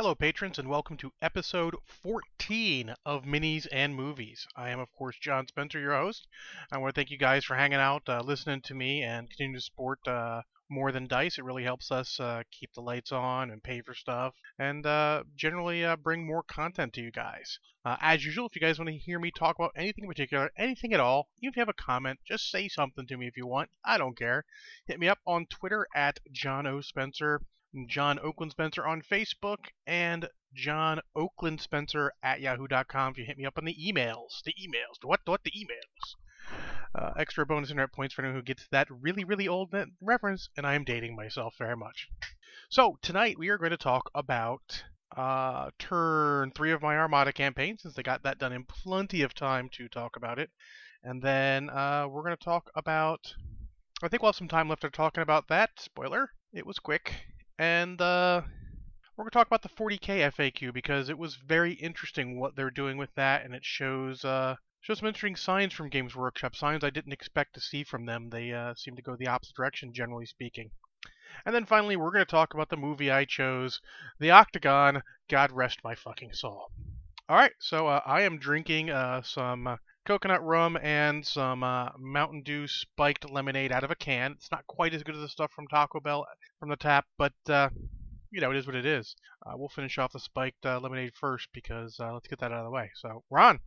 Hello, patrons, and welcome to episode 14 of Minis and Movies. I am, of course, John Spencer, your host. I want to thank you guys for hanging out, uh, listening to me, and continuing to support uh, More Than Dice. It really helps us uh, keep the lights on and pay for stuff, and uh, generally uh, bring more content to you guys. Uh, as usual, if you guys want to hear me talk about anything in particular, anything at all, if you have a comment, just say something to me if you want. I don't care. Hit me up on Twitter at John O. Spencer. John Oakland Spencer on Facebook, and John Oakland Spencer at yahoo.com if you hit me up on the emails. The emails. What, what, the emails? Uh, extra bonus internet points for anyone who gets that really, really old reference, and I am dating myself very much. So, tonight we are going to talk about uh, turn three of my Armada campaign, since I got that done in plenty of time to talk about it. And then uh, we're going to talk about. I think we'll have some time left to talking about that. Spoiler, it was quick and uh, we're going to talk about the 40k FAQ because it was very interesting what they're doing with that, and it shows uh, shows some interesting signs from Games Workshop, signs I didn't expect to see from them. They uh, seem to go the opposite direction, generally speaking. And then finally, we're going to talk about the movie I chose, The Octagon. God rest my fucking soul. All right, so uh, I am drinking uh, some coconut rum and some uh, Mountain Dew spiked lemonade out of a can. It's not quite as good as the stuff from Taco Bell from the tap, but uh, you know it is what it is. Uh, we'll finish off the spiked uh, lemonade first because uh, let's get that out of the way. So we're on.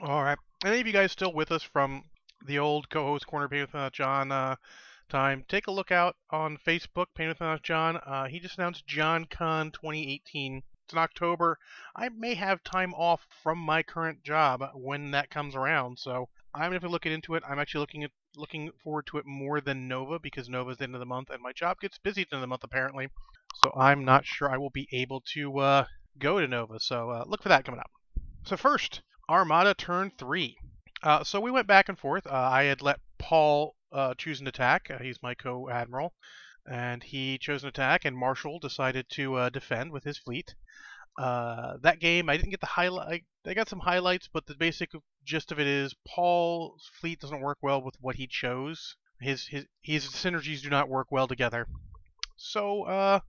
All right. Any of you guys still with us from the old co-host corner Pain with John uh, time? Take a look out on Facebook, Pain with John. he just announced John Con 2018 it's in October. I may have time off from my current job when that comes around, so I'm be looking into it. I'm actually looking at looking forward to it more than Nova because Nova's the end of the month and my job gets busy at the end of the month apparently. So I'm not sure I will be able to uh, go to Nova. So uh, look for that coming up. So first, Armada Turn 3. Uh, so we went back and forth. Uh, I had let Paul uh, choose an attack. Uh, he's my co-admiral and he chose an attack, and Marshall decided to uh, defend with his fleet. Uh, that game, I didn't get the highlight. I got some highlights, but the basic gist of it is Paul's fleet doesn't work well with what he chose. His his his synergies do not work well together. So uh,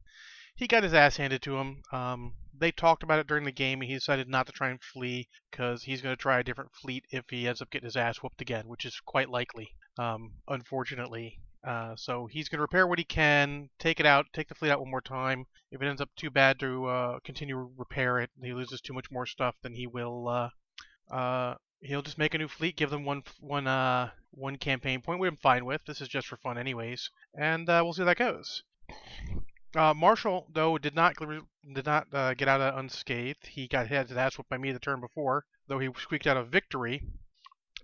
he got his ass handed to him. Um, they talked about it during the game, and he decided not to try and flee because he's going to try a different fleet if he ends up getting his ass whooped again, which is quite likely. Um, unfortunately, uh, so he's going to repair what he can, take it out, take the fleet out one more time. If it ends up too bad to uh, continue repair it, he loses too much more stuff, then he will uh, uh, he'll just make a new fleet, give them one one uh, one campaign point, which I'm fine with. This is just for fun, anyways, and uh, we'll see how that goes. Uh, Marshall, though, did not did not get out unscathed. He got his ass whooped by me the turn before, though he squeaked out a victory.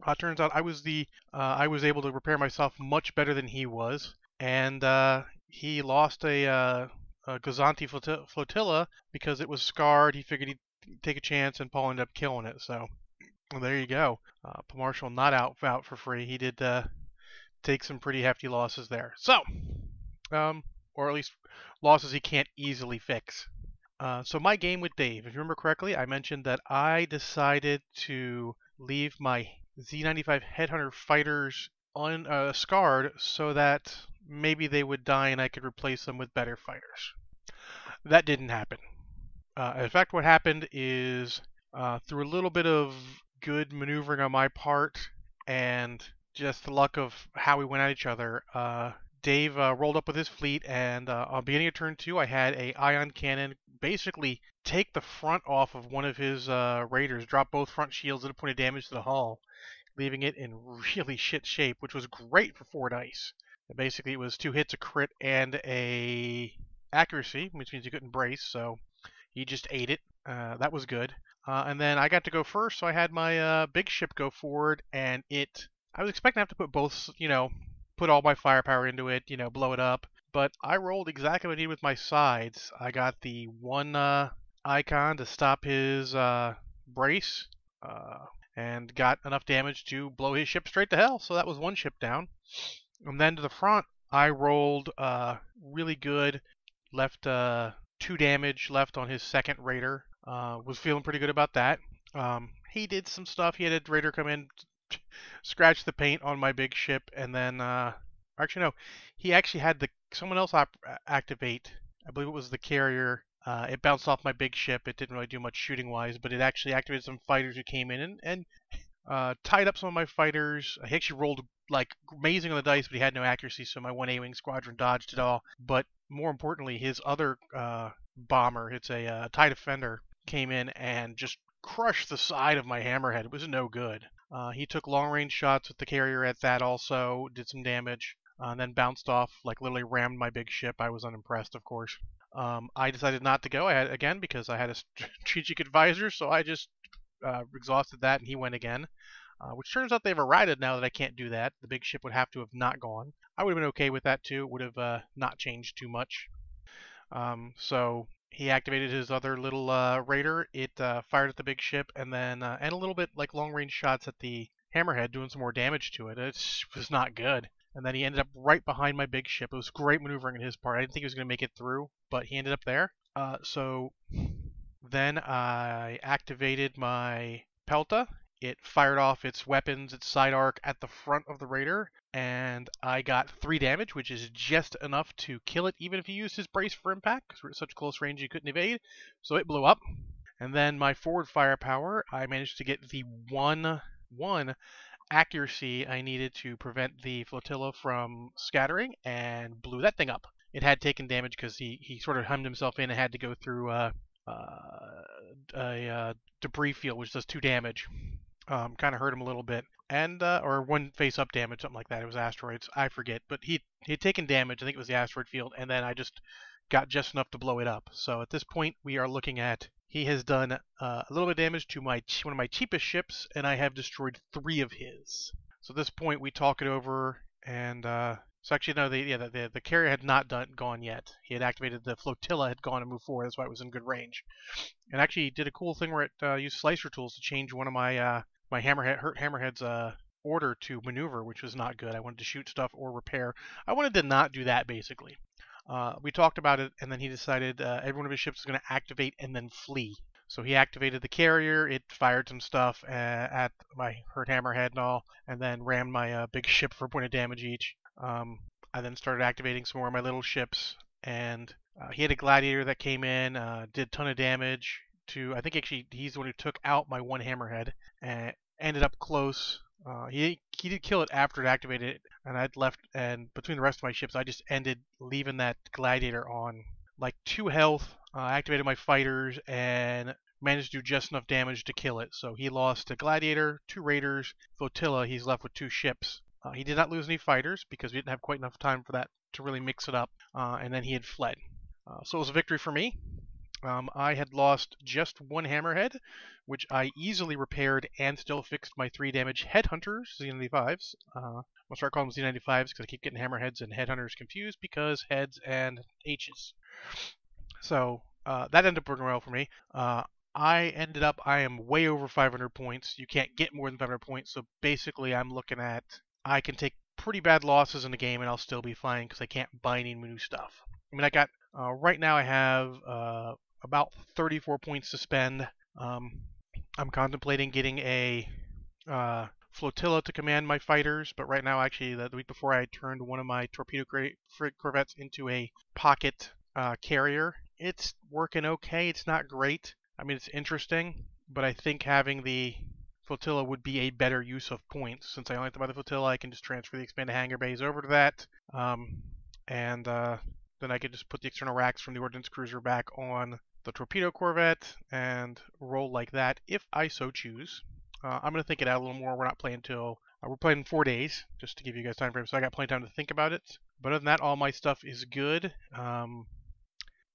Uh, turns out I was the uh, I was able to repair myself much better than he was, and uh, he lost a, uh, a Gozanti flotilla because it was scarred. He figured he'd take a chance, and Paul ended up killing it. So well, there you go. Uh, Marshall not out out for free. He did uh, take some pretty hefty losses there. So, um, or at least losses he can't easily fix. Uh, so my game with Dave, if you remember correctly, I mentioned that I decided to leave my Z95 Headhunter fighters unscarred uh, so that maybe they would die and I could replace them with better fighters. That didn't happen. Uh, in fact, what happened is uh, through a little bit of good maneuvering on my part and just the luck of how we went at each other, uh, Dave uh, rolled up with his fleet, and uh, on beginning of turn two, I had a ion cannon basically take the front off of one of his raiders, drop both front shields, and a point of damage to the hull, leaving it in really shit shape, which was great for four dice. Basically, it was two hits, a crit, and a accuracy, which means you couldn't brace, so he just ate it. Uh, that was good. Uh, and then I got to go first, so I had my uh, big ship go forward, and it. I was expecting to have to put both, you know, put all my firepower into it, you know, blow it up. But I rolled exactly what I needed with my sides. I got the one uh, icon to stop his uh, brace, uh, and got enough damage to blow his ship straight to hell. So that was one ship down. And then to the front, I rolled uh, really good. Left uh, two damage left on his second raider. Uh, was feeling pretty good about that. Um, he did some stuff. He had a raider come in, scratch the paint on my big ship, and then uh, actually no, he actually had the someone else op- activate. I believe it was the carrier Uh, it bounced off my big ship. It didn't really do much shooting wise, but it actually activated some fighters who came in and, and uh, tied up some of my fighters. He actually rolled like amazing on the dice, but he had no accuracy, so my one A-wing squadron dodged it all. But more importantly, his other uh, bomber, it's a uh, TIE Defender, came in and just crushed the side of my hammerhead. It was no good. Uh, he took long range shots with the carrier at that also, did some damage, uh, and then bounced off, like literally rammed my big ship. I was unimpressed, of course. Um, I decided not to go I had, again because I had a strategic advisor, so I just uh, exhausted that and he went again. Uh, which turns out they've errated now that I can't do that. The big ship would have to have not gone. I would have been okay with that too. It would have uh, not changed too much. Um, so he activated his other little uh, raider. It uh, fired at the big ship and then uh, and a little bit like long range shots at the hammerhead, doing some more damage to it. It was not good. And then he ended up right behind my big ship. It was great maneuvering on his part. I didn't think he was going to make it through, but he ended up there. Uh, so then I activated my Pelta. It fired off its weapons, its side arc at the front of the raider, and I got three damage, which is just enough to kill it, even if he used his brace for impact, because we're at such close range he couldn't evade. So it blew up. And then my forward firepower, I managed to get the one one accuracy I needed to prevent the flotilla from scattering, and blew that thing up. It had taken damage because he, he sort of hemmed himself in and had to go through uh, uh, a uh, debris field, which does two damage. Um, kind of hurt him a little bit, and or one face-up damage, something like that. It was asteroids, I forget, but he he had taken damage. I think it was the asteroid field, and then I just got just enough to blow it up. So at this point, we are looking at he has done uh, a little bit of damage to my one of my cheapest ships, and I have destroyed three of his. So at this point, we talk it over, and uh, so actually no, the yeah the, the, carrier had not done gone yet. He had activated the flotilla had gone and moved forward. That's why it was in good range. And actually did a cool thing where it uh, used slicer tools to change one of my uh, my hammerhead hurt hammerhead's uh, order to maneuver, which was not good. I wanted to shoot stuff or repair. I wanted to not do that basically. Uh, we talked about it, and then he decided uh, every one of his ships was going to activate and then flee. So he activated the carrier. It fired some stuff uh, at my hurt hammerhead and all, and then rammed my uh, big ship for a point of damage each. Um, I then started activating some more of my little ships, and uh, he had a gladiator that came in, uh, did a ton of damage to. I think actually he's the one who took out my one hammerhead, and ended up close. Uh, he he did kill it after it activated, it, and I'd left. And between the rest of my ships, I just ended leaving that gladiator on like two health. Uh, activated my fighters and managed to do just enough damage to kill it. So he lost a gladiator, two raiders, flotilla. He's left with two ships. Uh, he did not lose any fighters because we didn't have quite enough time for that to really mix it up, uh, and then he had fled. Uh, so it was a victory for me. Um, I had lost just one hammerhead, which I easily repaired and still fixed my three damage headhunters, Z95s. Uh, I'll start calling them Z95s because I keep getting hammerheads and headhunters confused because heads and H's. So uh, that ended up working well for me. Uh, I ended up, I am way over 500 points. You can't get more than 500 points, so basically I'm looking at I can take pretty bad losses in the game and I'll still be fine because I can't buy any new stuff. I mean, I got uh, right now I have uh, about 34 points to spend. Um, I'm contemplating getting a uh, flotilla to command my fighters, but right now, actually, the, week before, I turned one of my torpedo corvettes into a pocket uh, carrier. It's working okay. It's not great. I mean, it's interesting, but I think having the flotilla would be a better use of points. Since I only have to buy the flotilla, I can just transfer the expanded hangar bays over to that. Um, and uh, then I could just put the external racks from the ordnance cruiser back on the torpedo corvette and roll like that if I so choose. Uh, I'm going to think it out a little more. We're not playing until uh, we're playing in four days, just to give you guys time frame. So I got plenty of time to think about it. But other than that, all my stuff is good. Um,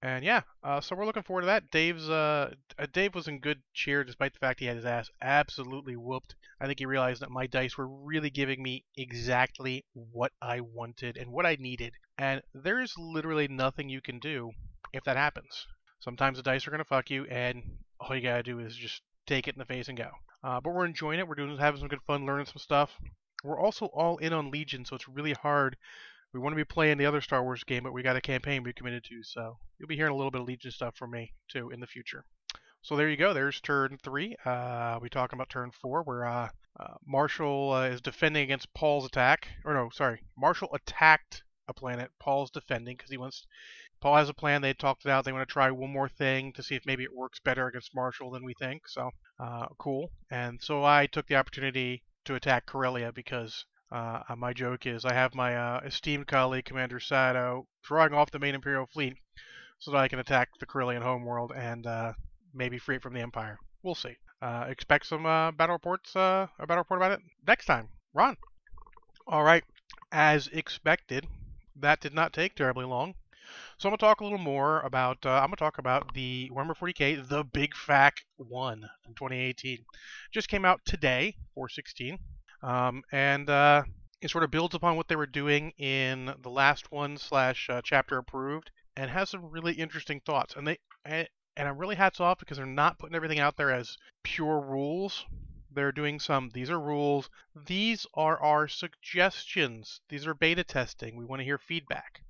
and yeah, uh, so we're looking forward to that. Dave's uh, uh, Dave was in good cheer despite the fact he had his ass absolutely whooped. I think he realized that my dice were really giving me exactly what I wanted and what I needed. And there's literally nothing you can do if that happens. Sometimes the dice are gonna fuck you, and all you gotta do is just take it in the face and go. Uh, but we're enjoying it. We're doing having some good fun, learning some stuff. We're also all in on Legion, so it's really hard we want to be playing the other Star Wars game, but we got a campaign we committed to, so you'll be hearing a little bit of Legion stuff from me too in the future. So there you go. There's turn three. Uh, we talking about turn four, where uh, uh, Marshall uh, is defending against Paul's attack. Or no, sorry, Marshall attacked a planet. Paul's defending because he wants Paul has a plan. They talked it out. They want to try one more thing to see if maybe it works better against Marshall than we think. So uh, cool. And so I took the opportunity to attack Corellia because uh, my joke is I have my uh, esteemed colleague Commander Sato drawing off the main Imperial fleet so that I can attack the Corellian homeworld and uh, maybe free it from the Empire. We'll see. Uh, expect some uh, battle reports, uh, a battle report about it next time. Ron. All right. As expected, that did not take terribly long. So I'm gonna talk a little more about. Uh, I'm gonna talk about the Warhammer 40k, the Big FAQ One from 2018. Just came out today, 416, um, and uh, it sort of builds upon what they were doing in the last one slash uh, chapter approved, and has some really interesting thoughts. And they and, and I'm really hats off because they're not putting everything out there as pure rules. They're doing some. These are rules. These are our suggestions. These are beta testing. We want to hear feedback.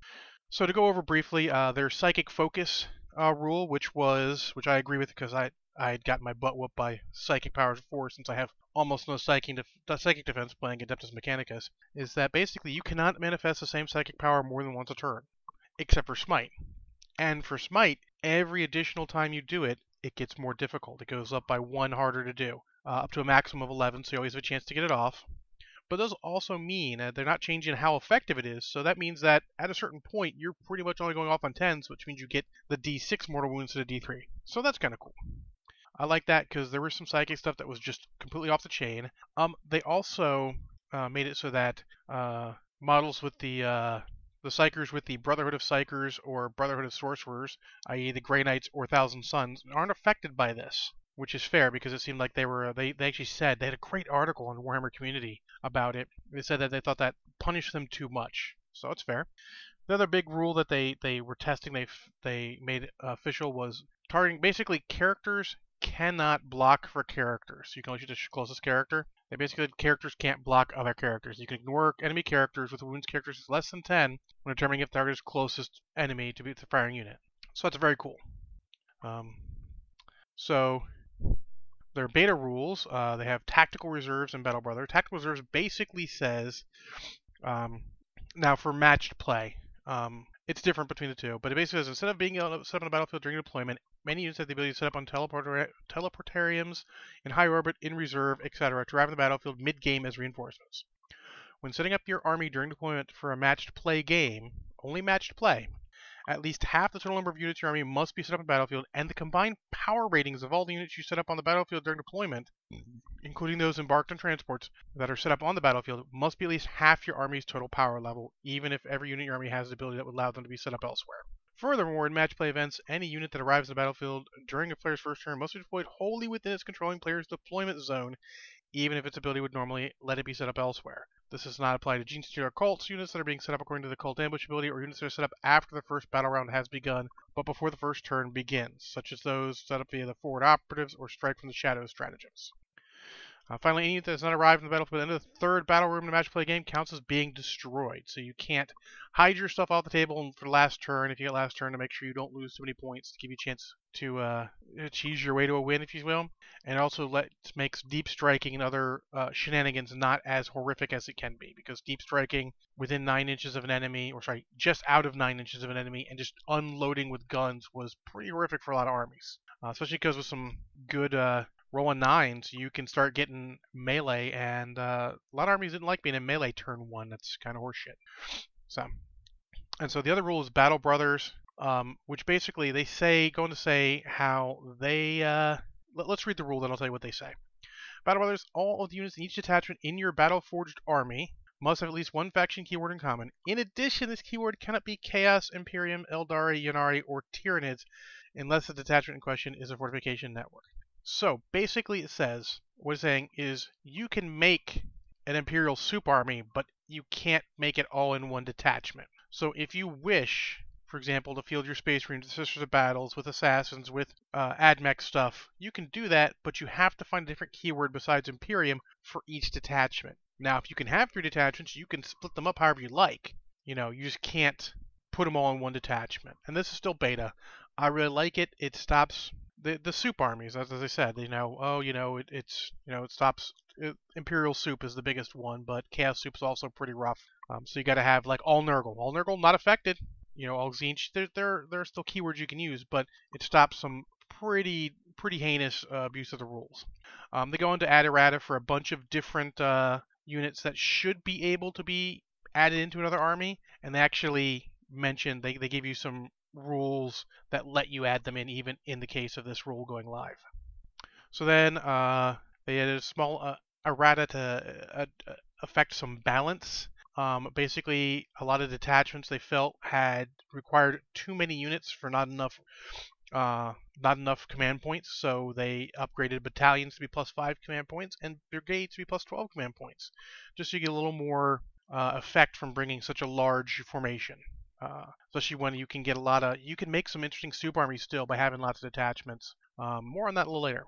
So to go over briefly, uh, their psychic focus uh, rule, which was, which I agree with because I I had gotten my butt whooped by psychic powers before, since I have almost no psychic, def- psychic defense playing Adeptus Mechanicus, is that basically you cannot manifest the same psychic power more than once a turn, except for Smite. And for Smite, every additional time you do it, it gets more difficult. It goes up by one harder to do, uh, up to a maximum of 11, so you always have a chance to get it off but those also mean uh, they're not changing how effective it is. So that means that at a certain point, you're pretty much only going off on 10s, which means you get the D6 mortal wounds to the D3. So that's kind of cool. I like that because there was some psychic stuff that was just completely off the chain. Um, they also uh, made it so that uh, models with the uh, the Psykers with the Brotherhood of Psykers or Brotherhood of Sorcerers, i.e., the Grey Knights or Thousand Sons, aren't affected by this which is fair because it seemed like they were they, they actually said they had a great article on Warhammer Community about it. They said that they thought that punished them too much, so it's fair. The other big rule that they they were testing they they made official was targeting basically characters cannot block for characters. You can only shoot the closest character. They basically characters can't block other characters. You can ignore enemy characters with wounds characters less than 10 when determining if the target is closest enemy to be the firing unit. So that's very cool. Um, so their beta rules, uh, they have tactical reserves and Battle Brother. Tactical reserves basically says, um, now for matched play, um, it's different between the two, but it basically says instead of being set up on the battlefield during deployment, many units have the ability to set up on teleporter- teleportariums in high orbit, in reserve, etc., to arrive on the battlefield mid-game as reinforcements. When setting up your army during deployment for a matched play game, only matched play, at least half the total number of units your army must be set up on the battlefield, and the combined power ratings of all the units you set up on the battlefield during deployment, including those embarked on transports that are set up on the battlefield, must be at least half your army's total power level, even if every unit your army has the ability that would allow them to be set up elsewhere. Furthermore, in match play events, any unit that arrives on the battlefield during a player's first turn must be deployed wholly within its controlling player's deployment zone, even if its ability would normally let it be set up elsewhere. This does not apply to Genestealer cults, units that are being set up according to the cult ambush ability, or units that are set up after the first battle round has begun, but before the first turn begins, such as those set up via the forward operatives or strike from the shadows stratagems. Uh, finally, any that has not arrived in the battlefield at the end of the third battle room in a match play game counts as being destroyed. So you can't hide your stuff off the table for last turn if you get last turn to make sure you don't lose too many points to give you a chance to uh, cheese your way to a win, if you will. And also let makes deep striking and other uh, shenanigans not as horrific as it can be because deep striking within nine inches of an enemy, or sorry, just out of nine inches of an enemy, and just unloading with guns was pretty horrific for a lot of armies. Uh, especially because with some good uh, rolling nines, you can start getting melee, and uh, a lot of armies didn't like being in melee turn one. That's kind of horseshit. So, and so the other rule is Battle Brothers, um, which basically they say going to say how they. Uh, let, us read the rule, then I'll tell you what they say. Battle Brothers, all of the units in each detachment in your battle forged army must have at least one faction keyword in common. In addition, this keyword cannot be Chaos, Imperium, Aeldari, Ynnari, or Tyranids unless the detachment in question is a fortification network. So basically, it says what it's saying is you can make an Imperial soup army, but you can't make it all in one detachment. So if you wish, for example, to field your Space Marines, Sisters of Battles, with Assassins, with uh, AdMech stuff, you can do that, but you have to find a different keyword besides Imperium for each detachment. Now, if you can have three detachments, you can split them up however you like. You know, you just can't put them all in one detachment. And this is still beta. I really like it. It stops the the soup armies, as, as I said, you know, oh, you know, it, it's you know, it stops. It, Imperial soup is the biggest one, but Chaos soup is also pretty rough. Um, so you got to have like all Nurgle. All Nurgle not affected. you know, all Tzeentch. There, there, there are still keywords you can use, but it stops some pretty, pretty heinous uh, abuse of the rules. Um, they go into add errata for a bunch of different uh, units that should be able to be added into another army, and they actually mentioned they, they give you some rules that let you add them in, even in the case of this rule going live. So then uh, they added a small uh, errata to uh, uh, affect some balance. Um, basically, a lot of detachments they felt had required too many units for not enough uh, not enough command points, so they upgraded battalions to be plus five command points and brigades to be plus 12 command points, just so you get a little more uh, effect from bringing such a large formation. Uh, especially when you can get a lot of, you can make some interesting soup armies still by having lots of detachments. Um, more on that a little later.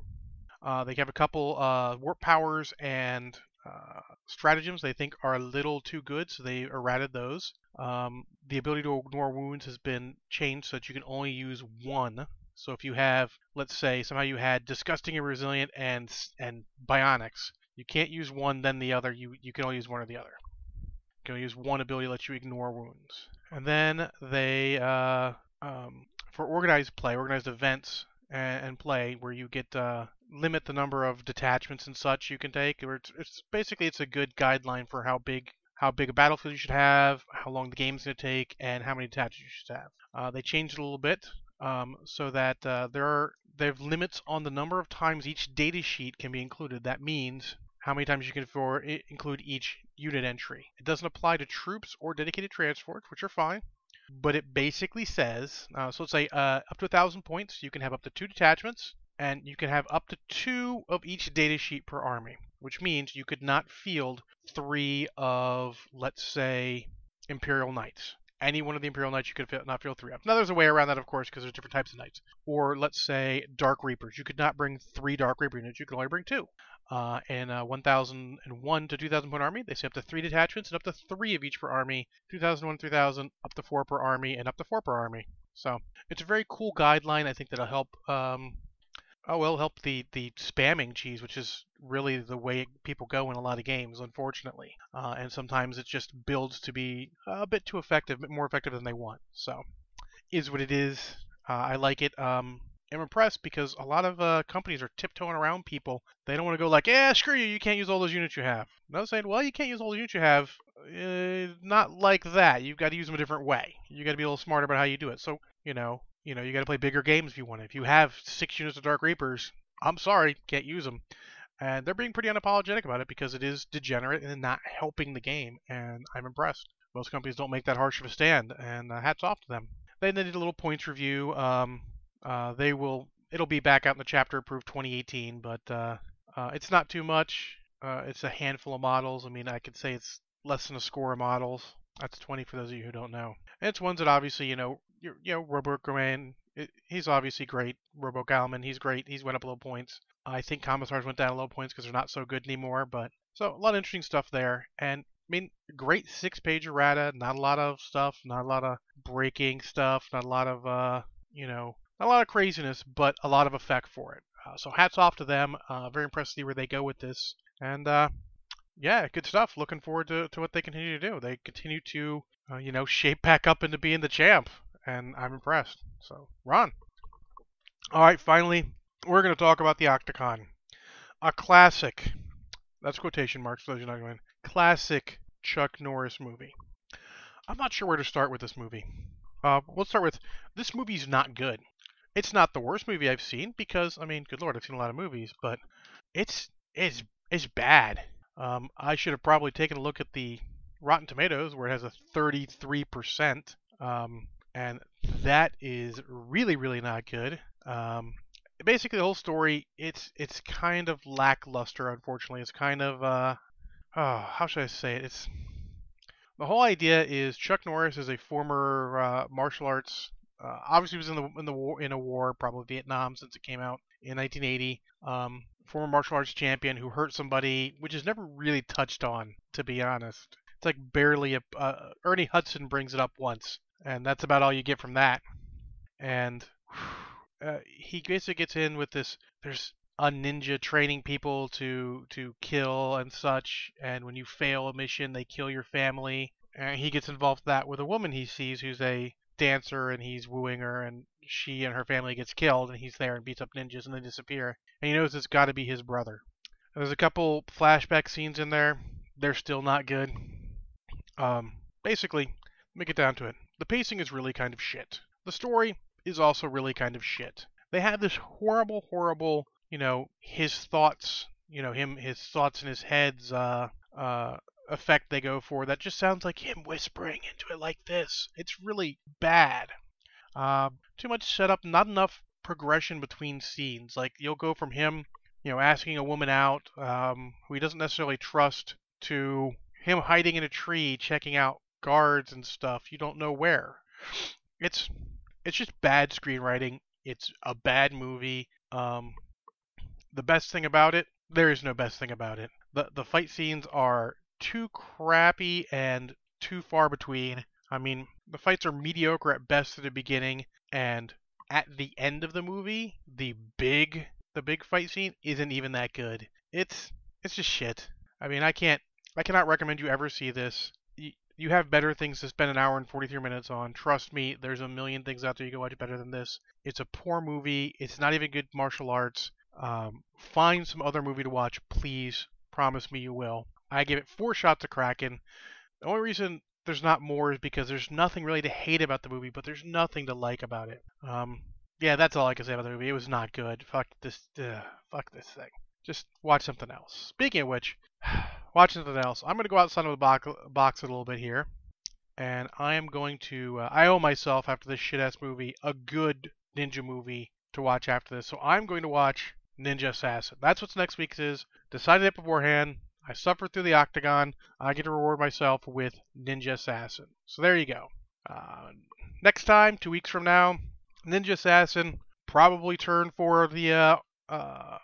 Uh, they have a couple uh, warp powers and uh, stratagems they think are a little too good, so they errated those. Um, the ability to ignore wounds has been changed so that you can only use one. So if you have, let's say, somehow you had disgusting and resilient and and bionics, you can't use one then the other. You you can only use one or the other. You can only use one ability to let you ignore wounds. And then they uh, um, for organized play, organized events and, and play, where you get uh, limit the number of detachments and such you can take. It's, it's basically it's a good guideline for how big how big a battlefield you should have, how long the game's going to take, and how many detachments you should have. Uh, they changed it a little bit um, so that uh, there are they have limits on the number of times each data sheet can be included. That means how many times you can for, include each unit entry. It doesn't apply to troops or dedicated transports, which are fine. But it basically says, uh, so let's say uh, up to a thousand points, you can have up to two detachments, and you can have up to two of each datasheet per army, which means you could not field three of, let's say, Imperial Knights. Any one of the Imperial Knights you could not field three of. Now, there's a way around that, of course, because there's different types of Knights. Or, let's say, Dark Reapers. You could not bring three Dark Reaper units, you could only bring two. Uh, in a 1001 to 2000 point army, they say up to three detachments and up to three of each per army. 2001 3000, up to four per army, and up to four per army. So it's a very cool guideline. I think that'll help um, Oh well, help the the spamming cheese, which is really the way people go in a lot of games, unfortunately. Uh, and sometimes it just builds to be a bit too effective, bit more effective than they want. So, is what it is. Uh, I like it. Um, I'm impressed because a lot of uh, companies are tiptoeing around people. They don't want to go like, "Yeah, screw you, you can't use all those units you have." No, saying, "Well, you can't use all the units you have." Uh, not like that. You've got to use them a different way. You got to be a little smarter about how you do it. So, you know, you know, you got to play bigger games if you want. To. If you have six units of Dark Reapers, I'm sorry, can't use them. And they're being pretty unapologetic about it because it is degenerate and not helping the game. And I'm impressed. Most companies don't make that harsh of a stand, and uh, hats off to them. Then they did a little points review. Um, uh, they will, it'll be back out in the chapter approved 2018, but uh, uh, it's not too much. Uh, it's a handful of models. I mean, I could say it's less than a score of models. That's 20 for those of you who don't know. And it's ones that obviously, you know, you know, Roboute Guilliman, he's obviously great. Roboute Guilliman, he's great. He's went up a little points. I think Commissars went down a little points because they're not so good anymore. But so a lot of interesting stuff there. And I mean, great six-page errata. Not a lot of stuff. Not a lot of breaking stuff. Not a lot of uh, you know, not a lot of craziness, but a lot of effect for it. Uh, so hats off to them. Uh, very impressed to see where they go with this. And uh, yeah, good stuff. Looking forward to, to what they continue to do. They continue to, uh, you know, shape back up into being the champ and I'm impressed. So, Ron. All right, finally, we're going to talk about the Octagon. A classic. That's quotation marks for those are not going. Classic Chuck Norris movie. I'm not sure where to start with this movie. Uh, let's start with this movie's not good. It's not the worst movie I've seen because I mean, good lord, I've seen a lot of movies, but it's it's it's bad. Um, I should have probably taken a look at the Rotten Tomatoes where it has a 33%. Um, and that is really really not good. Um, basically, the whole story it's it's kind of lackluster. Unfortunately, it's kind of uh, oh, how should I say it? It's the whole idea is Chuck Norris is a former uh, martial arts. Uh, obviously, was in the in the war in a war, probably Vietnam, since it came out in 1980. Um, former martial arts champion who hurt somebody, which is never really touched on, to be honest. It's like barely a. Uh, Ernie Hudson brings it up once, and that's about all you get from that. And uh, he basically gets in with this. There's a ninja training people to to kill and such, and when you fail a mission, they kill your family. And he gets involved with that with a woman he sees who's a dancer and he's wooing her and she and her family gets killed and he's there and beats up ninjas and they disappear and he knows it's got to be his brother. There's a couple flashback scenes in there. They're still not good. Um, basically, let me get down to it. The pacing is really kind of shit. The story is also really kind of shit. They have this horrible, horrible, you know, his thoughts, you know, him, his thoughts in his head's uh, uh, effect they go for that just sounds like him whispering into it like this. It's really bad. Uh, too much setup, not enough progression between scenes. Like you'll go from him, you know, asking a woman out um, who he doesn't necessarily trust to him hiding in a tree, checking out guards and stuff. You don't know where. It's it's just bad screenwriting. It's a bad movie. Um, the best thing about it, there is no best thing about it. The the fight scenes are too crappy and too far between. I mean, the fights are mediocre at best at the beginning, and at the end of the movie, the big the big fight scene isn't even that good. It's it's just shit. I mean, I can't I cannot recommend you ever see this. You, have better things to spend an hour and 43 minutes on. Trust me, there's a million things out there you can watch better than this. It's a poor movie. It's not even good martial arts. Um, find some other movie to watch, please. Promise me you will. I give it four shots of Kraken. The only reason there's not more is because there's nothing really to hate about the movie, but there's nothing to like about it. Um, yeah, that's all I can say about the movie. It was not good. Fuck this. Uh, fuck this thing. Just watch something else. Speaking of which, watch something else. I'm gonna go outside of the box, box a little bit here, and I am going to. Uh, I owe myself after this shit ass movie a good ninja movie to watch after this. So I'm going to watch Ninja Assassin. That's what's next week's is. Decided it beforehand. I suffered through the octagon. I get to reward myself with Ninja Assassin. So there you go. Uh, next time, two weeks from now, Ninja Assassin probably turn for the uh, uh,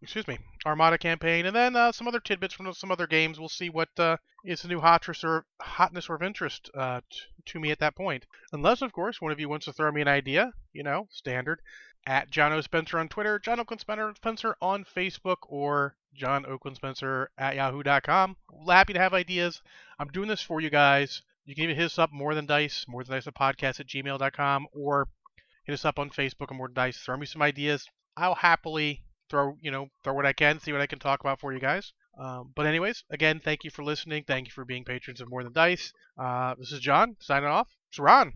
excuse me Armada campaign, and then uh, some other tidbits from some other games. We'll see what uh, is the new hotness or hotness or of interest uh, t- to me at that point. Unless, of course, one of you wants to throw me an idea. You know, standard at John O. Spencer on Twitter, John Oakland Spencer on Facebook, or John Oakland Spencer at yahoo.com. Happy to have ideas. I'm doing this for you guys. You can even hit us up more than dice, more than dice a podcast at gmail.com, or hit us up on Facebook more than dice. Throw me some ideas. I'll happily throw, you know, throw what I can, see what I can talk about for you guys. Um, but anyways, again, thank you for listening. Thank you for being patrons of More Than Dice. Uh, this is John signing off. Saran.